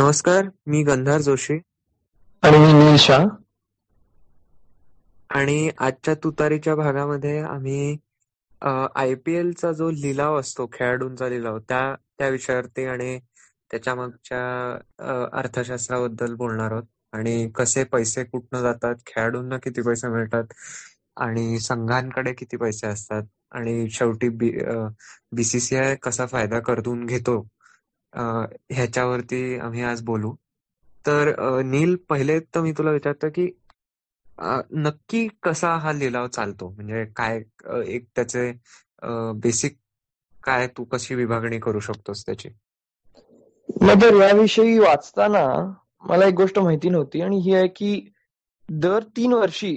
नमस्कार मी गंधार जोशी. आणि मी नील शाह. आणि आजच्या तुतारीच्या भागामध्ये आम्ही आय पी एलचा जो लिलाव असतो खेळाडूंचा लिलाव त्या त्या विषयावरती आणि त्याच्या मागच्या अर्थशास्त्राबद्दल बोलणार आहोत. आणि कसे पैसे कुठनं जातात खेळाडूंना किती पैसे मिळतात आणि संघांकडे किती पैसे असतात आणि शेवटी बी बीसीसीआय कसा फायदा करून घेतो ह्याच्यावरती आम्ही आज बोलू. तर नील पहिले तर मी तुला विचारतो की नक्की कसा हा लिलाव चालतो? म्हणजे काय एक त्याचे बेसिक काय तू कशी विभागणी करू शकतोस त्याची? मग तर याविषयी वाचताना मला एक गोष्ट माहिती नव्हती आणि ही आहे की दर तीन वर्षी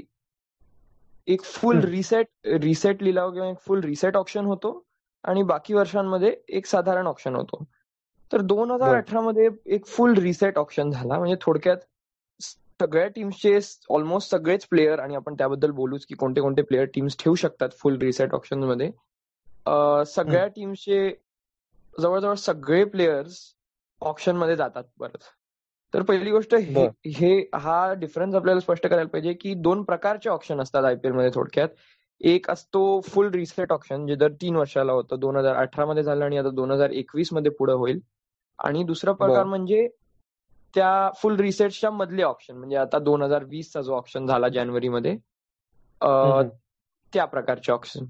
एक फुल. रिसेट रिसेट लिलाव किंवा एक फुल रिसेट ऑप्शन होतो आणि बाकी वर्षांमध्ये एक साधारण ऑप्शन होतो. तर दोन हजार. अठरा मध्ये एक फुल रिसेट ऑप्शन झाला. म्हणजे थोडक्यात सगळ्या टीम्सचे ऑलमोस्ट सगळेच प्लेयर आणि आपण त्याबद्दल बोलूच की कोणते कोणते प्लेयर टीम्स ठेवू शकतात फुल रिसेट ऑप्शनमध्ये. सगळ्या टीम्सचे जवळजवळ सगळे प्लेयर्स ऑप्शनमध्ये जातात परत. तर पहिली गोष्ट. हे हा डिफरन्स आपल्याला स्पष्ट करायला पाहिजे की दोन प्रकारचे ऑप्शन असतात आयपीएलमध्ये थोडक्यात. एक असतो फुल रिसेट ऑप्शन जे दर तीन वर्षाला होतं दोन हजार अठरा मध्ये झालं आणि आता दोन हजार एकवीसमध्ये पुढे होईल आणि दुसरा प्रकार. म्हणजे त्या फुल रिसेटच्या मधले ऑप्शन म्हणजे आता दोन हजार वीसचा जो ऑप्शन झाला जानेवारीमध्ये. त्या प्रकारचे ऑप्शन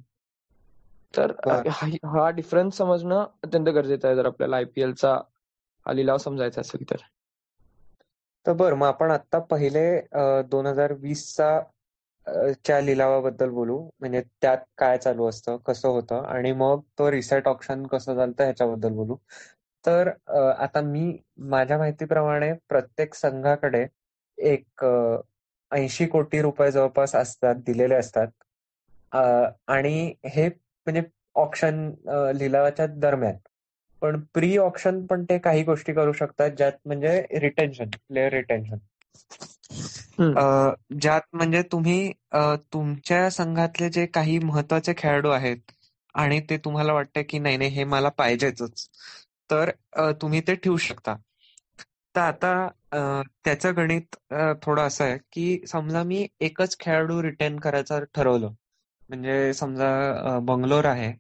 तर. हा- हा डिफरन्स समजणं अत्यंत गरजेचं आहे जर आपल्याला आयपीएलचा हा लिलाव समजायचा असेल तर तर बर मग आपण आता पहिले दोन हजार वीसचा च्या लिलावाबद्दल बोलू. म्हणजे त्यात काय चालू असतं कसं होतं आणि मग तो रिसेट ऑप्शन कसं चालतं ह्याच्याबद्दल बोलू. तर आता मी माझ्या माहितीप्रमाणे प्रत्येक संघाकडे एक ऐंशी कोटी रुपये जवळपास असतात दिलेले असतात. आणि हे म्हणजे ऑप्शन लिलावाच्या दरम्यान. पण प्री ऑप्शन पण ते काही गोष्टी करू शकतात ज्यात म्हणजे रिटेन्शन प्लेअर रिटेन्शन ज्यात म्हणजे तुम्ही तुमच्या संघातले जे काही महत्त्वाचे खेळाडू आहेत आणि ते तुम्हाला वाटतं की नाही नाही हे मला पाहिजेच तर तुम्ही ते ठेवू शकता. तर आता त्याचं गणित थोडं असं आहे की समजा मी एकच खेळाडू रिटेन करायचं ठरवलं म्हणजे समजा बंगलोर आहे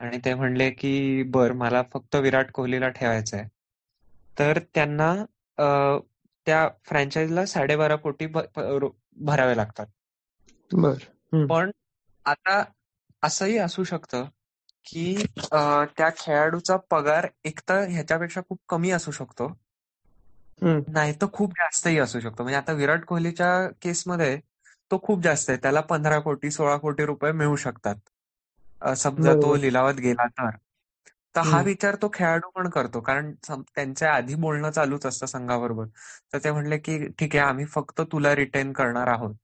आणि ते म्हणले की बर मला फक्त विराट कोहलीला ठेवायचं आहे तर त्यांना त्या फ्रँचायझीला साडेबारा कोटी भरावे लागतात. बर. पण आता असंही असू शकतं की त्या खेळाडूचा पगार एक तर ह्याच्यापेक्षा खूप कमी असू शकतो. नाही तर खूप जास्तही असू शकतो. म्हणजे आता विराट कोहलीच्या केसमध्ये तो खूप जास्त आहे. त्याला पंधरा कोटी सोळा कोटी रुपये मिळू शकतात. समजा तो लिलावात गेला तर. तर हा. विचार तो खेळाडू पण करतो. कारण त्यांच्या आधी बोलणं चालूच असतं संघाबरोबर. तर ते म्हणले की ठीक आहे आम्ही फक्त तुला रिटेन करणार आहोत.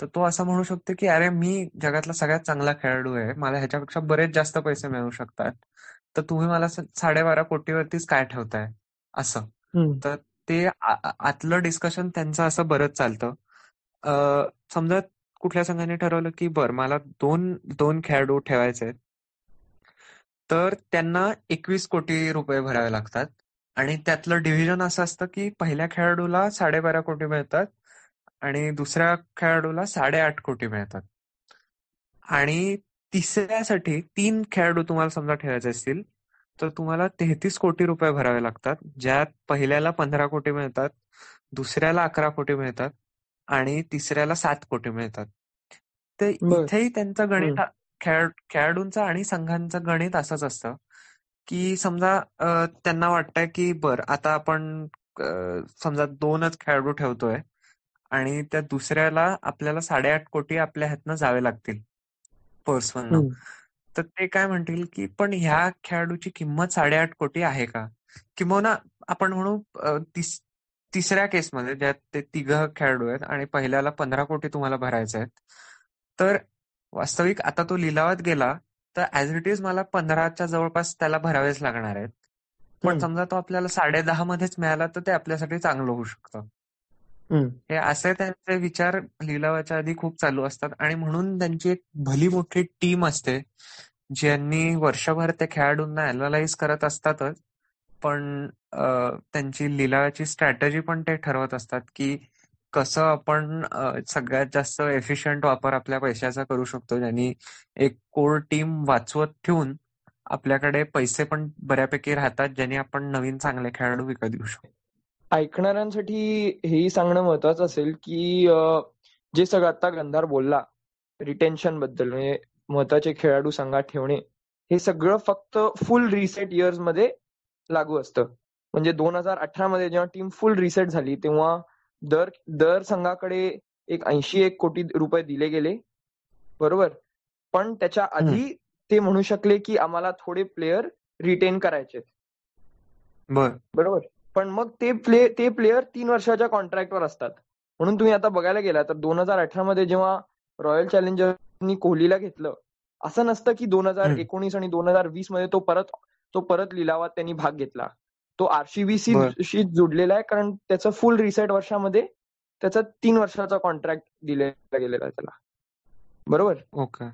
तर तो असं म्हणू शकतो की अरे मी जगातला सगळ्यात चांगला खेळाडू आहे. मला ह्याच्यापेक्षा बरेच जास्त पैसे मिळू शकतात. तर तुम्ही मला साडेबारा कोटीवरतीच काय ठेवताय? असं. तर ते आतलं डिस्कशन त्यांचं असं बरंच चालतं. अ, समजा कुठल्या संघाने ठरवलं की बर मला दोन दोन खेळाडू ठेवायचे आहेत. तर त्यांना एकवीस कोटी रुपये भरावे लागतात. आणि त्यातलं डिव्हिजन असं असतं की पहिल्या खेळाडूला साडेबारा कोटी मिळतात आणि दुसऱ्या खेळाडूला साडेआठ कोटी मिळतात. आणि तिसऱ्यासाठी तीन खेळाडू तुम्हाला समजा ठेवायचे असतील तर तुम्हाला तेहतीस कोटी रुपये भरावे लागतात ज्यात पहिल्याला पंधरा कोटी मिळतात दुसऱ्याला अकरा कोटी मिळतात आणि तिसऱ्याला सात कोटी मिळतात. तर इथेही त्यांचं गणित. खेळ खेळाडूंचं आणि संघांचं गणित असंच असतं. की समजा त्यांना वाटतंय की बर आता आपण समजा दोनच खेळाडू ठेवतोय आणि त्या दुसऱ्याला आपल्याला साडेआठ कोटी आपल्या ह्यातनं जावे लागतील हम्म. तर ते काय म्हणतील की पण ह्या खेळाडूची किंमत साडेआठ कोटी आहे का? किंवा आपण म्हणू तिस तिसऱ्या केसमध्ये ज्यात ते तिघ खेळाडू आहेत आणि पहिल्याला पंधरा कोटी तुम्हाला भरायचे आहेत तर वास्तविक आता तो लिलावात गेला तर ऍज इट इज मला पंधराच्या जवळपास त्याला भरावेच लागणार आहेत पण. समजा तो आपल्याला साडे दहा मध्येच मिळाला तर ते आपल्यासाठी चांगलं होऊ शकतं. हे असे त्यांचे विचार लिलावाच्या आधी खूप चालू असतात आणि म्हणून त्यांची एक भली मोठी टीम असते ज्यांनी वर्षभर त्या खेळाडूंना अनालाइज करत असतातच पण त्यांची लिलावाची स्ट्रॅटेजी पण ते ठरवत असतात की कसं आपण सगळ्यात जास्त एफिशियंट वापर आपल्या पैशाचा करू शकतो ज्यांनी एक कोर टीम वाचवत ठेवून आपल्याकडे पैसे पण बऱ्यापैकी राहतात ज्याने आपण नवीन चांगले खेळाडू विकत घेऊ शकतो. ऐकणाऱ्यांसाठी हेही सांगणं महत्वाचं असेल की जे सगळं आता गंधार बोलला रिटेन्शनबद्दल म्हणजे महत्त्वाचे खेळाडू संघात ठेवणे हे सगळं फक्त फुल रिसेट इयर्समध्ये लागू असतं. म्हणजे दोन हजार अठरा मध्ये जेव्हा टीम फुल रिसेट झाली तेव्हा दर दर संघाकडे एक ऐंशी एक कोटी रुपये दिले गेले. बरोबर? पण त्याच्या आधी ते म्हणू शकले की आम्हाला थोडे प्लेयर रिटेन करायचे बरोबर? पण मग ते प्ले ते प्लेयर तीन वर्षाच्या कॉन्ट्रॅक्टवर असतात. म्हणून तुम्ही आता बघायला गेला तर दोन हजार अठरा मध्ये जेव्हा रॉयल चॅलेंजरनी कोहलीला घेतलं असं नसतं की दोन हजार एकोणीस आणि दोन हजार वीसमध्ये तो परत तो परत लिलावात त्यांनी भाग घेतला. तो आरसीबीसी शी जुडलेला आहे कारण त्याचं फुल रिसेट वर्षामध्ये त्याचा तीन वर्षाचा कॉन्ट्रॅक्ट दिलेला गेलेला आहे त्याला. बरोबर? ओके.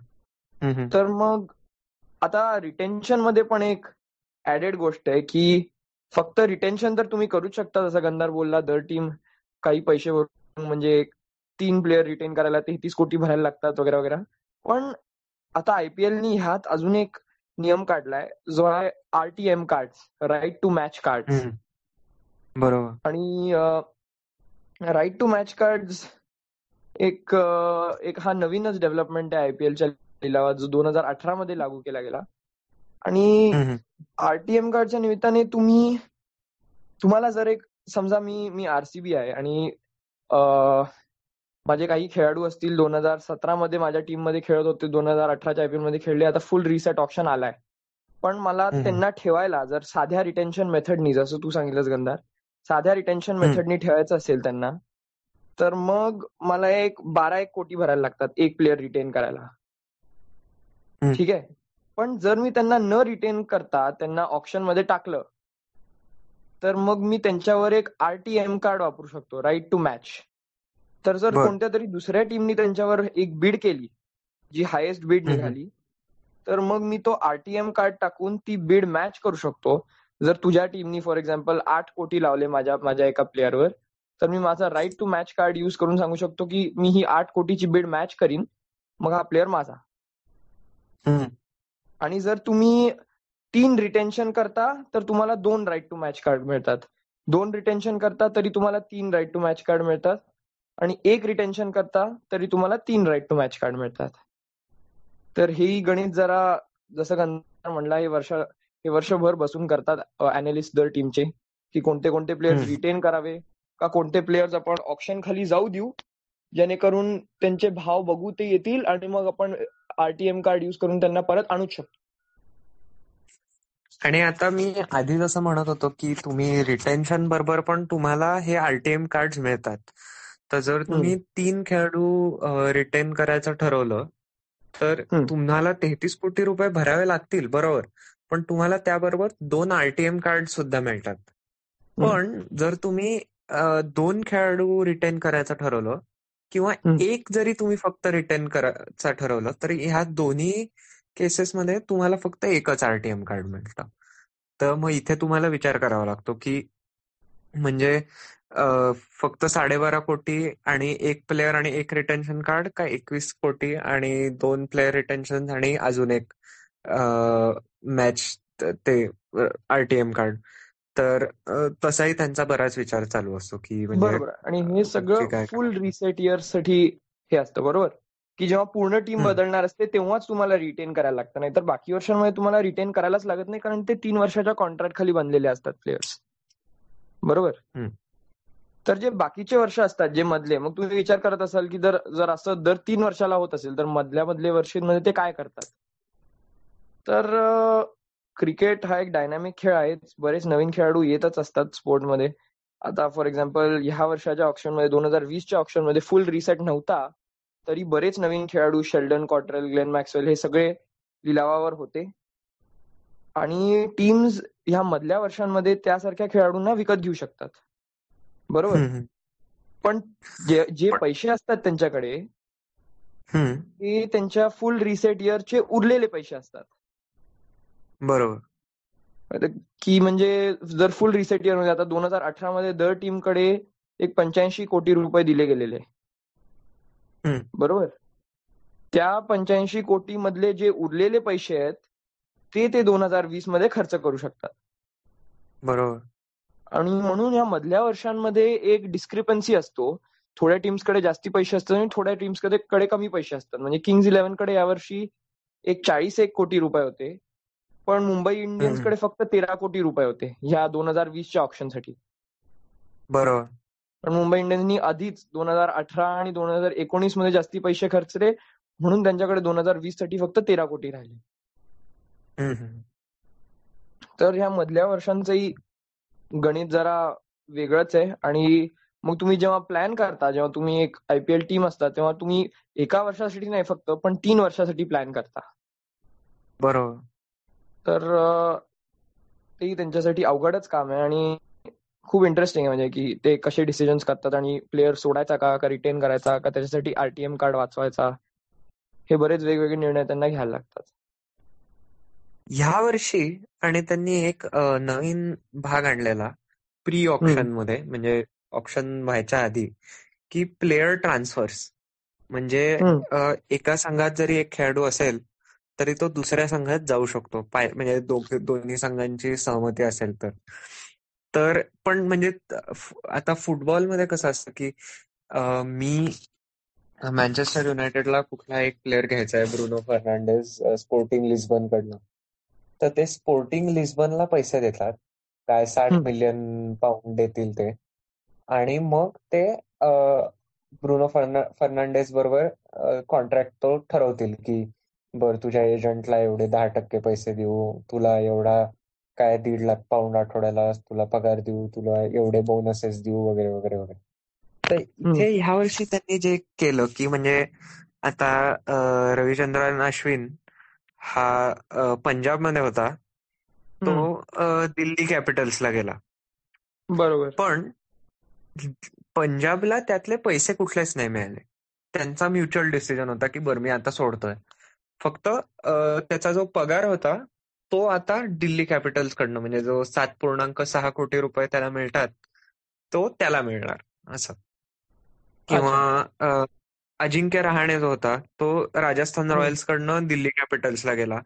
तर मग आता रिटेन्शनमध्ये पण एक ऍडेड गोष्ट आहे की फक्त रिटेन्शन तर तुम्ही करूच शकता जसं गंधार बोलला दर टीम काही पैसे भरून म्हणजे तीन प्लेअर रिटेन करायला तेहतीस कोटी भरायला लागतात वगैरे वगैरे. पण आता आयपीएलनी ह्यात अजून एक नियम काढलाय जो आहे RTM card right to match card बरोबर. आणि राईट टू मॅच कार्ड एक एक हा नवीनच डेव्हलपमेंट आहे आयपीएलच्या लिलावात जो दोन हजार अठरा मध्ये लागू केला गेला. आणि आरटीएम कार्डच्या निमित्ताने तुम्ही तुम्हाला जर एक समजा मी मी आरसीबी आहे आणि माझे काही खेळाडू असतील दोन हजार सतरा मध्ये माझ्या टीममध्ये खेळत होते दोन हजार अठराच्या आयपीएलमध्ये खेळले आता फुल रिसेट ऑप्शन आलाय. पण मला त्यांना ठेवायला जर साध्या रिटेन्शन मेथडनी जसं तू सांगितलंस गंधार साध्या रिटेन्शन मेथडनी ठेवायचं असेल त्यांना तर मग मला एक बारा एक कोटी भरायला लागतात एक प्लेअर रिटेन करायला. ठीक आहे? पण जर मी त्यांना न रिटेन करता त्यांना ऑप्शनमध्ये टाकलं तर मग मी त्यांच्यावर एक आरटीएम कार्ड वापरू शकतो राईट टू मॅच तर जर कोणत्या तरी दुसऱ्या टीमनी त्यांच्यावर एक बीड केली जी हायेस्ट बीड निघाली तर मग मी तो आरटीएम कार्ड टाकून ती बीड मॅच करू शकतो. जर तुझ्या टीमनी फॉर एक्झाम्पल आठ कोटी लावले माझ्या माझ्या एका प्लेअरवर तर मी माझा right to match card use करून सांगू शकतो की मी ही आठ कोटीची बीड मॅच करीन मग हा प्लेअर माझा. आणि जर तुम्ही तीन रिटेन्शन करता तर तुम्हाला दोन राईट टू मॅच कार्ड मिळतात. दोन रिटेन्शन करता तरी तुम्हाला तीन राईट टू मॅच कार्ड मिळतात. आणि एक रिटेन्शन करता तरी तुम्हाला तीन राईट टू मॅच कार्ड मिळतात. तर हे गणित जरा जसं गंधार म्हणला हे वर्ष हे वर्षभर बसून करतात अनालिस्ट दर टीमचे की कोणते कोणते प्लेयर रिटेन करावे का कोणते प्लेयर्स आपण ऑप्शन खाली जाऊ देऊ जेणेकरून त्यांचे भाव बघू ते येतील आणि मग आपण आरटीएम कार्ड युज करून त्यांना परत आणूच शकतो. आणि आता मी आधी जसं म्हणत होतो की तुम्ही रिटेन्शन बरोबर पण तुम्हाला हे आरटीएम कार्ड मिळतात. तर जर तुम्ही तीन खेळाडू रिटेन करायचं ठरवलं तर तुम्हाला तेहतीस कोटी रुपये भरावे लागतील बरोबर. पण तुम्हाला त्याबरोबर दोन आरटीएम कार्ड सुद्धा मिळतात. पण जर तुम्ही दोन खेळाडू रिटेन करायचं ठरवलं किंवा एक जरी तुम्ही फक्त रिटेन करायचं ठरवलं तर ह्या दोन्ही केसेसमध्ये तुम्हाला फक्त एकच आरटीएम कार्ड मिळतं. तर मग इथे तुम्हाला विचार करावा लागतो की म्हणजे फक्त साडेबारा कोटी आणि एक प्लेअर आणि एक रिटेन्शन कार्ड का एकवीस कोटी आणि दोन प्लेअर रिटेन्शन आणि अजून एक मॅच ते आरटीएम कार्ड तर तसाही त्यांचा बराच विचार चालू असतो की म्हणजे बरोबर. आणि हे सगळं फुल रिसेट इयरसाठी हे असतं बरोबर? की जेव्हा पूर्ण टीम बदलणार असते तेव्हाच तुम्हाला रिटेन करायला लागतं. नाही तर बाकी वर्षांमध्ये तुम्हाला रिटेन करायलाच लागत नाही कारण ते तीन वर्षाच्या कॉन्ट्रॅक्ट खाली बनलेले असतात प्लेयर्स बरोबर? तर जे बाकीचे वर्ष असतात जे मधले मग तुम्ही विचार करत असाल की जर जर असं दर तीन वर्षाला होत असेल तर मधल्या मधले वर्षांमध्ये ते काय करतात? तर क्रिकेट हा एक डायनामिक खेळ आहे. बरेच नवीन खेळाडू येतच असतात स्पोर्टमध्ये. आता फॉर एक्झाम्पल ह्या वर्षाच्या ऑप्शनमध्ये दोन हजार वीसच्या ऑप्शनमध्ये फुल रिसेट नव्हता तरी बरेच नवीन खेळाडू शेल्डन कॉटरेल ग्लेन मॅक्सवेल हे सगळे लिलावावर होते. आणि टीम्स ह्या मधल्या वर्षांमध्ये त्यासारख्या खेळाडूंना विकत घेऊ शकतात. बरोबर. पण जे जे पैसे असतात त्यांच्याकडे ते त्यांच्या फुल रिसेट इयरचे उरलेले पैसे असतात. बरोबर. की म्हणजे जर फुल रिसेट इयरमध्ये आता दोन हजार अठरा मध्ये दर टीमकडे एक पंच्याऐंशी कोटी रुपये दिले गेलेले. बरोबर? त्या पंच्याऐंशी कोटी मधले जे उरलेले पैसे आहेत ते ते दोन हजार वीसमध्ये खर्च करू शकतात. बरोबर. आणि म्हणून या मधल्या वर्षांमध्ये एक डिस्क्रिपन्सी असतो. थोड्या टीम्सकडे जास्ती पैसे असतात आणि थोड्या टीम्सकडे कडे कमी पैसे असतात. म्हणजे किंग्ज इलेव्हनकडे यावर्षी एक चाळीस एक कोटी रुपये होते. पण मुंबई इंडियन्सकडे फक्त तेरा कोटी रुपये होते ह्या दोन हजार वीसच्या ऑप्शनसाठी बरोबर. पण मुंबई इंडियन्सनी आधीच दोन हजार अठरा आणि दोन हजार एकोणीसमध्ये जास्ती पैसे खर्चले म्हणून त्यांच्याकडे दोन हजार वीससाठी फक्त तेरा कोटी राहिले. तर ह्या मधल्या वर्षांचंही गणित जरा वेगळंच आहे. आणि मग तुम्ही जेव्हा प्लॅन करता जेव्हा तुम्ही एक आयपीएल टीम असता तेव्हा तुम्ही एका वर्षासाठी नाही फक्त पण तीन वर्षासाठी प्लॅन करता. बरोबर. तर तेही त्यांच्यासाठी अवघडच काम आहे आणि खूप इंटरेस्टिंग आहे. म्हणजे की ते कसे डिसिजन्स करतात आणि प्लेअर सोडायचा का का रिटेन करायचा का त्याच्यासाठी आरटीएम कार्ड वाचवायचा हे बरेच वेगवेगळे निर्णय त्यांना घ्यायला लागतात. ह्या वर्षी आणि त्यांनी एक नवीन भाग आणलेला प्री ऑप्शनमध्ये म्हणजे ऑप्शन व्हायच्या आधी की प्लेयर ट्रान्सफर्स. म्हणजे एका संघात जरी एक खेळाडू असेल तरी तो दुसऱ्या संघात जाऊ शकतो. पाय म्हणजे दोन्ही संघांची सहमती असेल तर. तर पण म्हणजे आता फुटबॉलमध्ये कसं असतं की मी मँचेस्टर युनायटेडला कुठला एक प्लेअर घ्यायचा आहे ब्रुनो फर्नांडेज स्पोर्टिंग लिस्बन कडनं तर ते स्पोर्टिंग लिस्बनला पैसे देतात. काय साठ. मिलियन पाऊंड देतील ते. आणि मग ते ब्रुनो फर्ना फर्नांडेज बरोबर कॉन्ट्रॅक्ट तो ठरवतील की बर तुझ्या एजंटला एवढे दहा टक्के पैसे देऊ. तुला एवढा काय दीड लाख पाऊंड आठवड्याला तुला पगार देऊ. तुला एवढे बोनसेस देऊ वगैरे वगैरे वगैरे. तर इथे ह्या वर्षी त्यांनी जे केलं की म्हणजे आता रविचंद्रन अश्विन हा अं, पंजाबमध्ये होता. तो दिल्ली कॅपिटल्सला गेला. बरोबर. पण पंजाबला त्यातले पैसे कुठलेच नाही मिळाले. त्यांचा म्युच्युअल डिसिजन होता की बरं मी आता सोडतोय. फक्त त्याचा जो पगार होता तो आता दिल्ली कॅपिटल्स कडनं म्हणजे जो सात पूर्णांक सहा कोटी रुपये त्याला मिळतात तो त्याला मिळणार असं. किंवा अजिंक्य रहाणे जो होता तो राजस्थान. रॉयल्स कडनं दिल्ली कॅपिटल्सला गेला.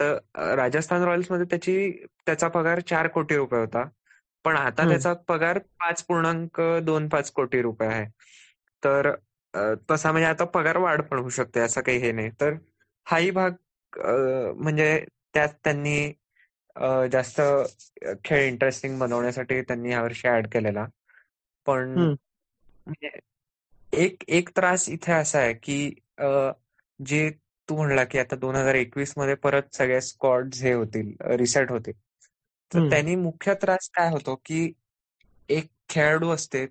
तर राजस्थान रॉयल्समध्ये त्याची त्याचा पगार चार कोटी रुपये होता. पण आता. त्याचा पगार पाच पूर्णांक दोन पाच कोटी रुपये आहे. तर तसा म्हणजे आता पगार वाढ पण होऊ शकते असं काही हे नाही. तर हाही भाग म्हणजे त्यात त्यांनी जास्त खेळ इंटरेस्टिंग बनवण्यासाठी त्यांनी यावर्षी ऍड केलेला. पण एक एक त्रास इथे असा आहे की जे तू म्हणला की आता दोन हजार एकवीसमध्ये परत सगळे स्क्वॉड्स हे होतील रिसेट होतील तर. त्यांनी मुख्य त्रास काय होतो की एक खेळाडू असते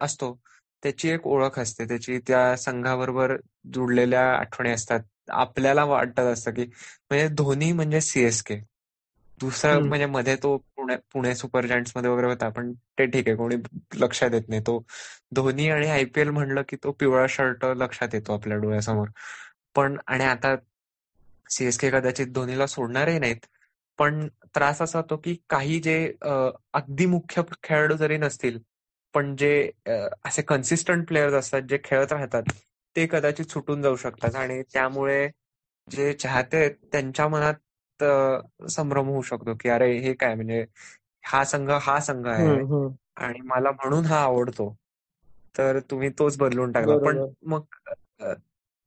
असतो त्याची एक ओळख असते त्याची त्या संघाबरोबर जुडलेल्या आठवणी असतात आपल्याला वाटत असतं की म्हणजे धोनी म्हणजे सीएसके दुसरं. म्हणजे मध्ये तो पुणे पुणे सुपर जायंट्समध्ये वगैरे होता पण ते ठीक आहे कोणी लक्षात येत नाही. तो धोनी आणि आयपीएल म्हणलं की तो पिवळा शर्ट लक्षात येतो आपल्या डोळ्यासमोर. पण आणि आता सीएसके कदाचित धोनीला सोडणारही नाहीत पण त्रास असा होतो की काही जे अगदी मुख्य खेळाडू जरी नसतील पण जे असे कन्सिस्टंट प्लेयर्स असतात जे खेळत राहतात ते कदाचित सुटून जाऊ शकतात. आणि त्यामुळे जे चाहते आहेत त्यांच्या मनात संभ्रम होऊ शकतो की अरे हे काय म्हणजे हा संघ हा संघ आहे. आणि मला म्हणून हा आवडतो तर तुम्ही तोच बदलून टाकला पण. मग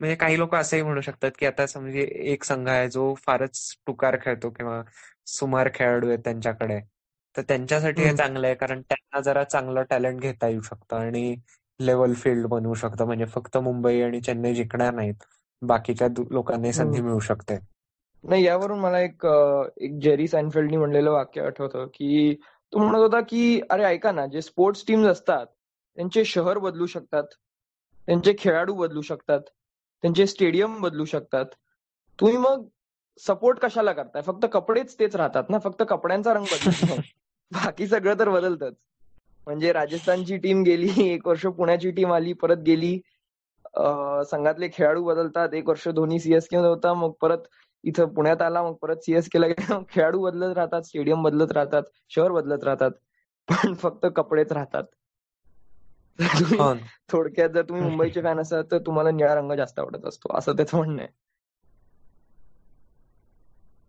म्हणजे काही लोक असंही म्हणू शकतात की आता समजे एक संघ आहे जो फारच टुकार खेळतो किंवा सुमार खेळाडू आहेत त्यांच्याकडे तर त्यांच्यासाठी हे. चांगलं आहे कारण त्यांना जरा चांगलं टॅलेंट घेता येऊ शकतं आणि लेवल फील्ड बनवू शकतं म्हणजे फक्त मुंबई आणि चेन्नई जिंकणार नाहीत बाकीच्या लोकांनाही संधी. मिळू शकते नाही यावरून मला एक एक जेरी सायनफेल्डनी म्हणलेलं वाक्य आठवतं की तो म्हणत होता की अरे ऐका ना जे स्पोर्ट्स टीम्स असतात त्यांचे शहर बदलू शकतात त्यांचे खेळाडू बदलू शकतात त्यांचे स्टेडियम बदलू शकतात. तुम्ही मग सपोर्ट कशाला करताय? फक्त कपडेच तेच राहतात ना फक्त कपड्यांचा रंग बदलत बाकी सगळं तर बदलतच. म्हणजे राजस्थानची टीम गेली एक वर्ष पुण्याची टीम आली परत गेली. संघातले खेळाडू बदलतात. एक वर्ष धोनी सीएसके होता मग परत इथं पुण्यात आला मग परत सीएस केला गेला खेळाडू बदलत राहतात स्टेडियम बदलत राहतात शहर बदलत राहतात पण फक्त कपडेच राहतात. हो थोडक्यात जर तुम्ही मुंबईचे फॅन असाल तर तुम्हाला निळा रंग जास्त आवडत असतो असं त्याचं म्हणणं आहे.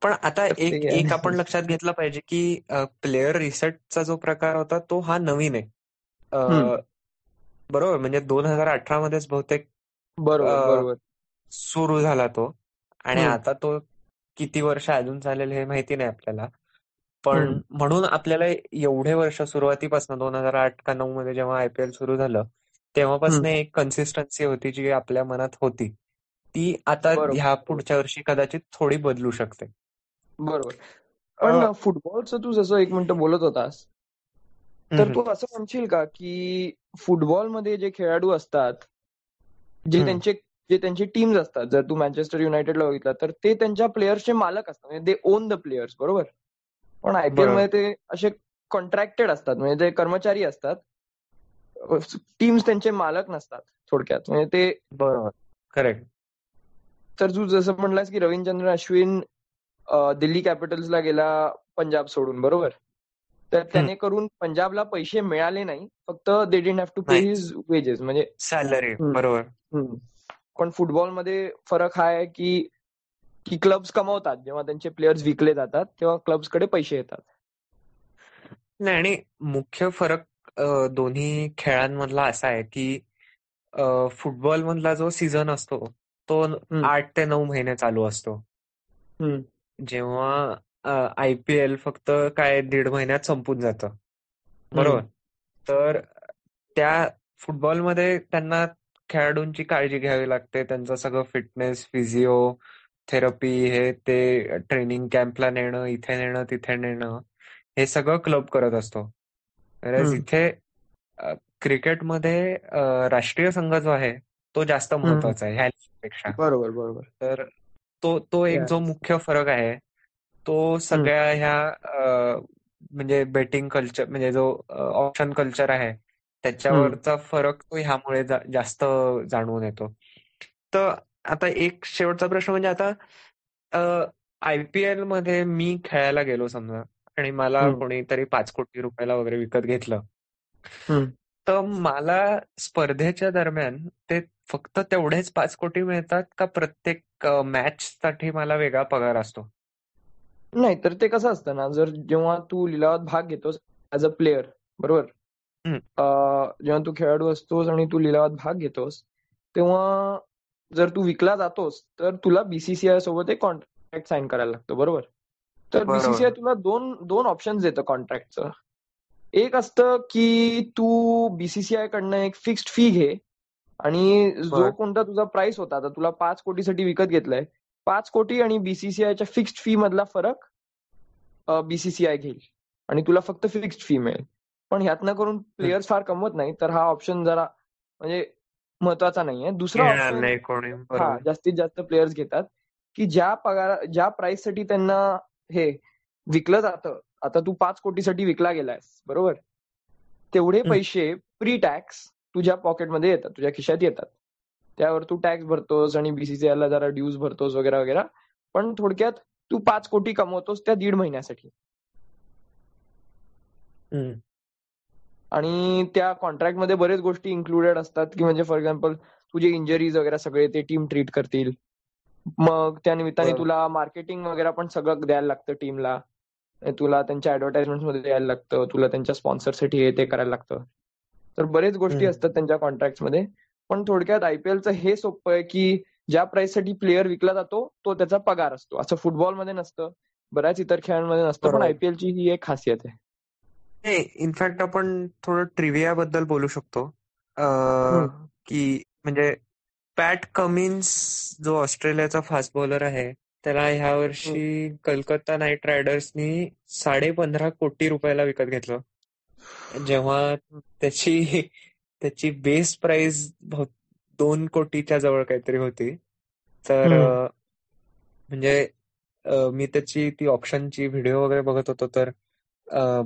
पण आता एक. एक आपण लक्षात घेतलं पाहिजे की प्लेअर रिसेटचा जो प्रकार होता तो हा नवीन आहे. बरोबर म्हणजे दोन हजार अठरा मध्येच बहुतेक बरोबर. सुरू झाला तो. आणि. आता तो किती वर्ष अजून चालेल हे माहिती नाही आपल्याला पण. म्हणून आपल्याला एवढे वर्ष सुरुवातीपासून दोन हजार आठ का नऊ मध्ये जेव्हा आयपीएल सुरू झालं तेव्हापासून. एक कन्सिस्टन्सी होती जी आपल्या मनात होती ती आता. ह्या पुढच्या वर्षी कदाचित थोडी बदलू शकते बरोबर पण फुटबॉलचं तू जसं एक मिनिट बोलत होतास तर. तू असं म्हणशील का की फुटबॉलमध्ये जे खेळाडू असतात जे. त्यांचे जे त्यांची टीम्स असतात जर तू मँचेस्टर युनायटेडला बघितलं तर ते त्यांच्या प्लेयर्सचे मालक असतात. म्हणजे दे ओन द प्लेयर्स बरोबर? पण आयपीएलमध्ये ते असे कॉन्ट्रॅक्टेड असतात. म्हणजे ते कर्मचारी असतात टीम्स त्यांचे मालक नसतात थोडक्यात. म्हणजे ते बरोबर. करेक्ट तर तू जसं म्हणलास की रवींद्रचंद्र अश्विन दिल्ली कॅपिटल्सला गेला पंजाब सोडून बरोबर? तर त्याने करून पंजाबला पैसे मिळाले नाही. फक्त they didn't have to pay. His wages म्हणजे सॅलरी. बरोबर. पण फुटबॉलमध्ये फरक हा आहे की की क्लब्स कमवतात. जेव्हा त्यांचे प्लेयर्स विकले जातात तेव्हा क्लब्सकडे पैसे येतात. नाही आणि मुख्य फरक दोन्ही खेळांमधला असा आहे की फुटबॉल मधला जो सीझन असतो तो आठ ते नऊ महिने चालू असतो. जेव्हा आयपीएल फक्त काय दीड महिन्यात संपून जातं. बरोबर? तर त्या फुटबॉलमध्ये त्यांना खेळाडूंची काळजी घ्यावी लागते. त्यांचं सगळं फिटनेस फिजिओ थेरपी हे ते ट्रेनिंग कॅम्पला नेणं इथे नेणं तिथे नेणं हे सगळं क्लब करत असतो. हम्म. इथे क्रिकेटमध्ये राष्ट्रीय संघ जो आहे तो जास्त महत्त्वाचा आहे ह्या पेक्षा बरोबर बरोबर. तर तो तो एक. जो मुख्य फरक आहे तो सगळ्या ह्या म्हणजे बेटिंग कल्चर म्हणजे जो ऑप्शन कल्चर आहे त्याच्यावरचा फरक तो ह्यामुळे जा- जास्त जाणवून येतो. तर आता एक शेवटचा प्रश्न म्हणजे आता आयपीएलमध्ये मी खेळायला गेलो समजा आणि मला हम्म. कोणीतरी पाच कोटी रुपयाला वगैरे विकत घेतलं. हम्म. तर मला स्पर्धेच्या दरम्यान ते फक्त तेवढेच पाच कोटी मिळतात का प्रत्येक मॅच साठी मला वेगळा पगार असतो? नाही तर ते कसं असतं ना जर जेव्हा तू लिलावात भाग घेतोस ऍज अ प्लेअर बरोबर? जेव्हा तू खेळाडू असतोस आणि तू लिलावात भाग घेतोस तेव्हा जर तू विकला जातोस तर तुला बीसीसीआय सोबत एक कॉन्ट्रॅक्ट साईन करायला लागतो बरोबर तर. बीसीसीआय तुला दोन दोन ऑप्शन्स देतं कॉन्ट्रॅक्टचं एक असतं की तू बीसीसीआय कडनं एक फिक्स्ड फी घे आणि जो. कोणता तुझा प्राइस होता आता तुला पाच कोटीसाठी विकत घेतलाय पाच कोटी आणि बीसीसीआयच्या फिक्स्ड फी मधला फरक बीसीसीआय घेईल आणि तुला फक्त फिक्स्ड फी मिळेल पण ह्यातनं करून प्लेयर्स फार कमवत नाही तर हा ऑप्शन जरा म्हणजे महत्त्वाचा नाहीये. दुसरा ऑप्शन हा जास्तीत जास्त प्लेयर्स घेतात की ज्या पगार ज्या प्राइससाठी त्यांना हे विकलं जातं आता तू पाच कोटीसाठी विकला गेलायस बरोबर? तेवढे. पैसे प्री टॅक्स तुझ्या पॉकेटमध्ये येतात तुझ्या खिशात येतात. त्यावर तू टॅक्स भरतोस आणि बीसीसीआय ला जरा ड्यूज भरतोस वगैरे वगैरे पण थोडक्यात तू पाच कोटी कमवतोस त्या दीड महिन्यासाठी. आणि त्या कॉन्ट्रॅक्टमध्ये बरेच गोष्टी इन्क्लुडेड असतात की म्हणजे फॉर एक्झाम्पल तुझे इंजरीज वगैरे सगळे ते टीम ट्रीट करतील. मग त्या निमित्ताने. तुला मार्केटिंग वगैरे पण सगळं द्यायला लागतं टीमला तुला त्यांच्या ऍडव्हर्टाइजमेंटमध्ये द्यायला लागतं तुला त्यांच्या स्पॉन्सरसाठी हे ते करायला लागतं. तर बरेच गोष्टी. असतात त्यांच्या कॉन्ट्रॅक्टमध्ये. पण थोडक्यात आयपीएलचं हे सोपं आहे की ज्या प्राइससाठी प्लेअर विकला जातो तो त्याचा पगार असतो. असं फुटबॉलमध्ये नसतं. बऱ्याच इतर खेळांमध्ये नसतं. पण. आयपीएलची ही एक खासियत आहे. इनफॅक्ट आपण थोडं ट्रिव्हिया बद्दल बोलू शकतो. हम्म. की म्हणजे पॅट कमिन्स जो ऑस्ट्रेलियाचा फास्ट बॉलर आहे त्याला ह्या वर्षी कलकत्ता नाईट रायडर्सनी साडे पंधरा कोटी रुपयाला विकत घेतलं. जेव्हा त्याची त्याची बेस प्राइस दोन कोटीच्या जवळ काहीतरी होती. तर. अ, म्हणजे मी त्याची ती ऑप्शनची व्हिडिओ वगैरे बघत होतो तर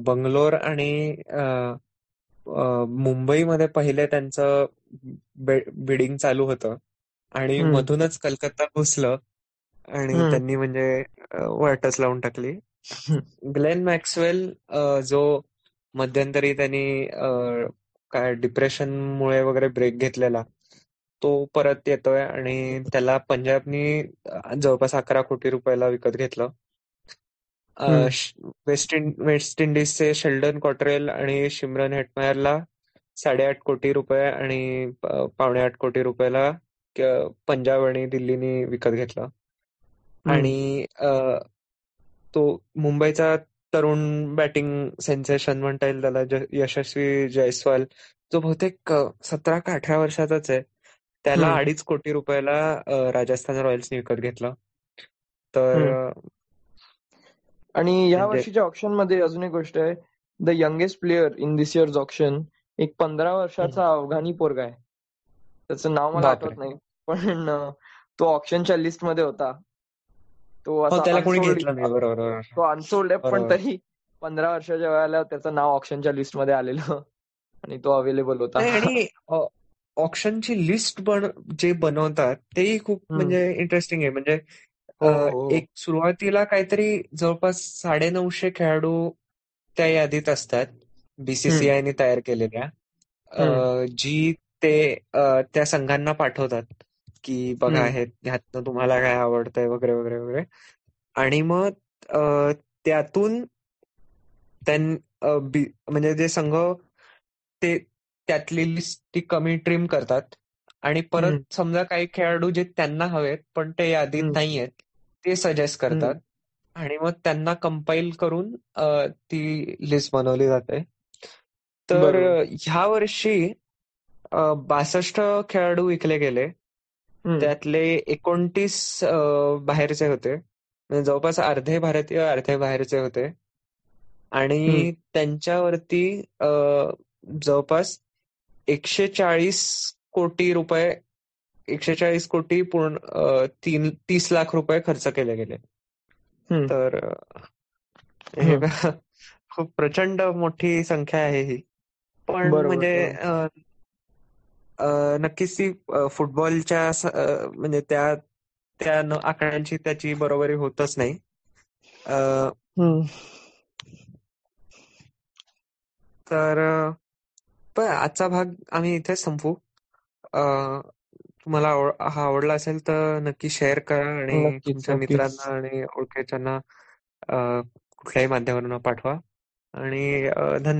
बंगलोर आणि मुंबईमध्ये पहिले त्यांचं बिडिंग चालू होतं आणि. मधूनच कलकत्ता घुसलं आणि. त्यांनी म्हणजे वाटच लावून टाकली ग्लेन मॅक्सवेल जो मध्यंतरी त्यांनी काय डिप्रेशनमुळे वगैरे ब्रेक घेतलेला तो परत येतोय आणि त्याला पंजाबनी जवळपास अकरा कोटी रुपयाला विकत घेतलं वेस्ट इंड वेस्ट इंडिजचे शेल्डन कॉटरेल आणि शिमरन हेटमायरला साडेआठ कोटी रुपये आणि पावणे आठ कोटी रुपयाला पंजाब आणि दिल्लीनी विकत घेतलं. आणि तो मुंबईचा तरुण बॅटिंग सेन्सेशन म्हणता येईल त्याला यशस्वी जयस्वाल जो बहुतेक सतरा का अठरा वर्षाचाच आहे त्याला. अडीच कोटी रुपयाला राजस्थान रॉयल्सने विकत घेतलं तर आणि या म्हणजे वर्षीच्या ऑप्शनमध्ये अजून एक गोष्ट आहे. The youngest player in this years option एक पंधरा वर्षाचा अफगाणी पोरगा आहे. त्याचं नाव मला आठवत नाही पण तो ऑप्शनच्या लिस्टमध्ये होता. तो हो असा त्याला कोणी अनसोल्ड घेतलं नाही बरोबर तो अनसोल्ड आहे पण तरी पंधरा वर्षाच्या वयाला त्याचं नाव ऑप्शनच्या लिस्टमध्ये आलेलं आणि तो अवेलेबल होता. आणि ऑप्शनची लिस्ट पण जे बनवतात तेही खूप. म्हणजे इंटरेस्टिंग आहे. म्हणजे अ, हो हो एक सुरुवातीला काहीतरी जवळपास साडेनऊशे खेळाडू त्या यादीत असतात हम्म. बीसीसीआयने तयार केलेल्या. अ, जी ते अ, त्या संघांना पाठवतात की बघा हम्म. हे ह्यातनं तुम्हाला काय आवडतंय वगैरे वगैरे वगैरे आणि मग अ, त्यातून त्यां अ, बी म्हणजे जे संघ ते त्यातली लिस्ट ती कमी ट्रिम करतात आणि परत. समजा काही खेळाडू जे त्यांना हवेत पण ते यादीत. नाहीयेत ते सजेस्ट. करतात आणि मग त्यांना कंपाईल करून ती लिस्ट बनवली जाते तर ह्या वर्षी बासष्ट खेळाडू विकले गेले. त्यातले एकोणतीस बाहेरचे होते म्हणजे जवळपास अर्धे भारतीय अर्धे बाहेरचे होते. आणि त्यांच्यावरती जवळपास एकशे चाळीस कोटी रुपये एकशे चाळीस कोटी पूर्ण तीन तीस लाख रुपये खर्च केले गेले. तर हे. खूप प्रचंड मोठी संख्या आहे ही पण म्हणजे नक्कीच ती फुटबॉलच्या म्हणजे त्या त्या आकड्यांची त्याची बरोबरी होतच नाही. तर पण आजचा भाग आम्ही इथेच संपवू अ, तुम्हाला हा आवडला असेल तर नक्की शेअर करा आणि नक्कीच तुमच्या नक्कीच. मित्रांना आणि ओळखीच्यांना अ, कुठल्याही माध्यमातून पाठवा. आणि अ, धन्यवाद.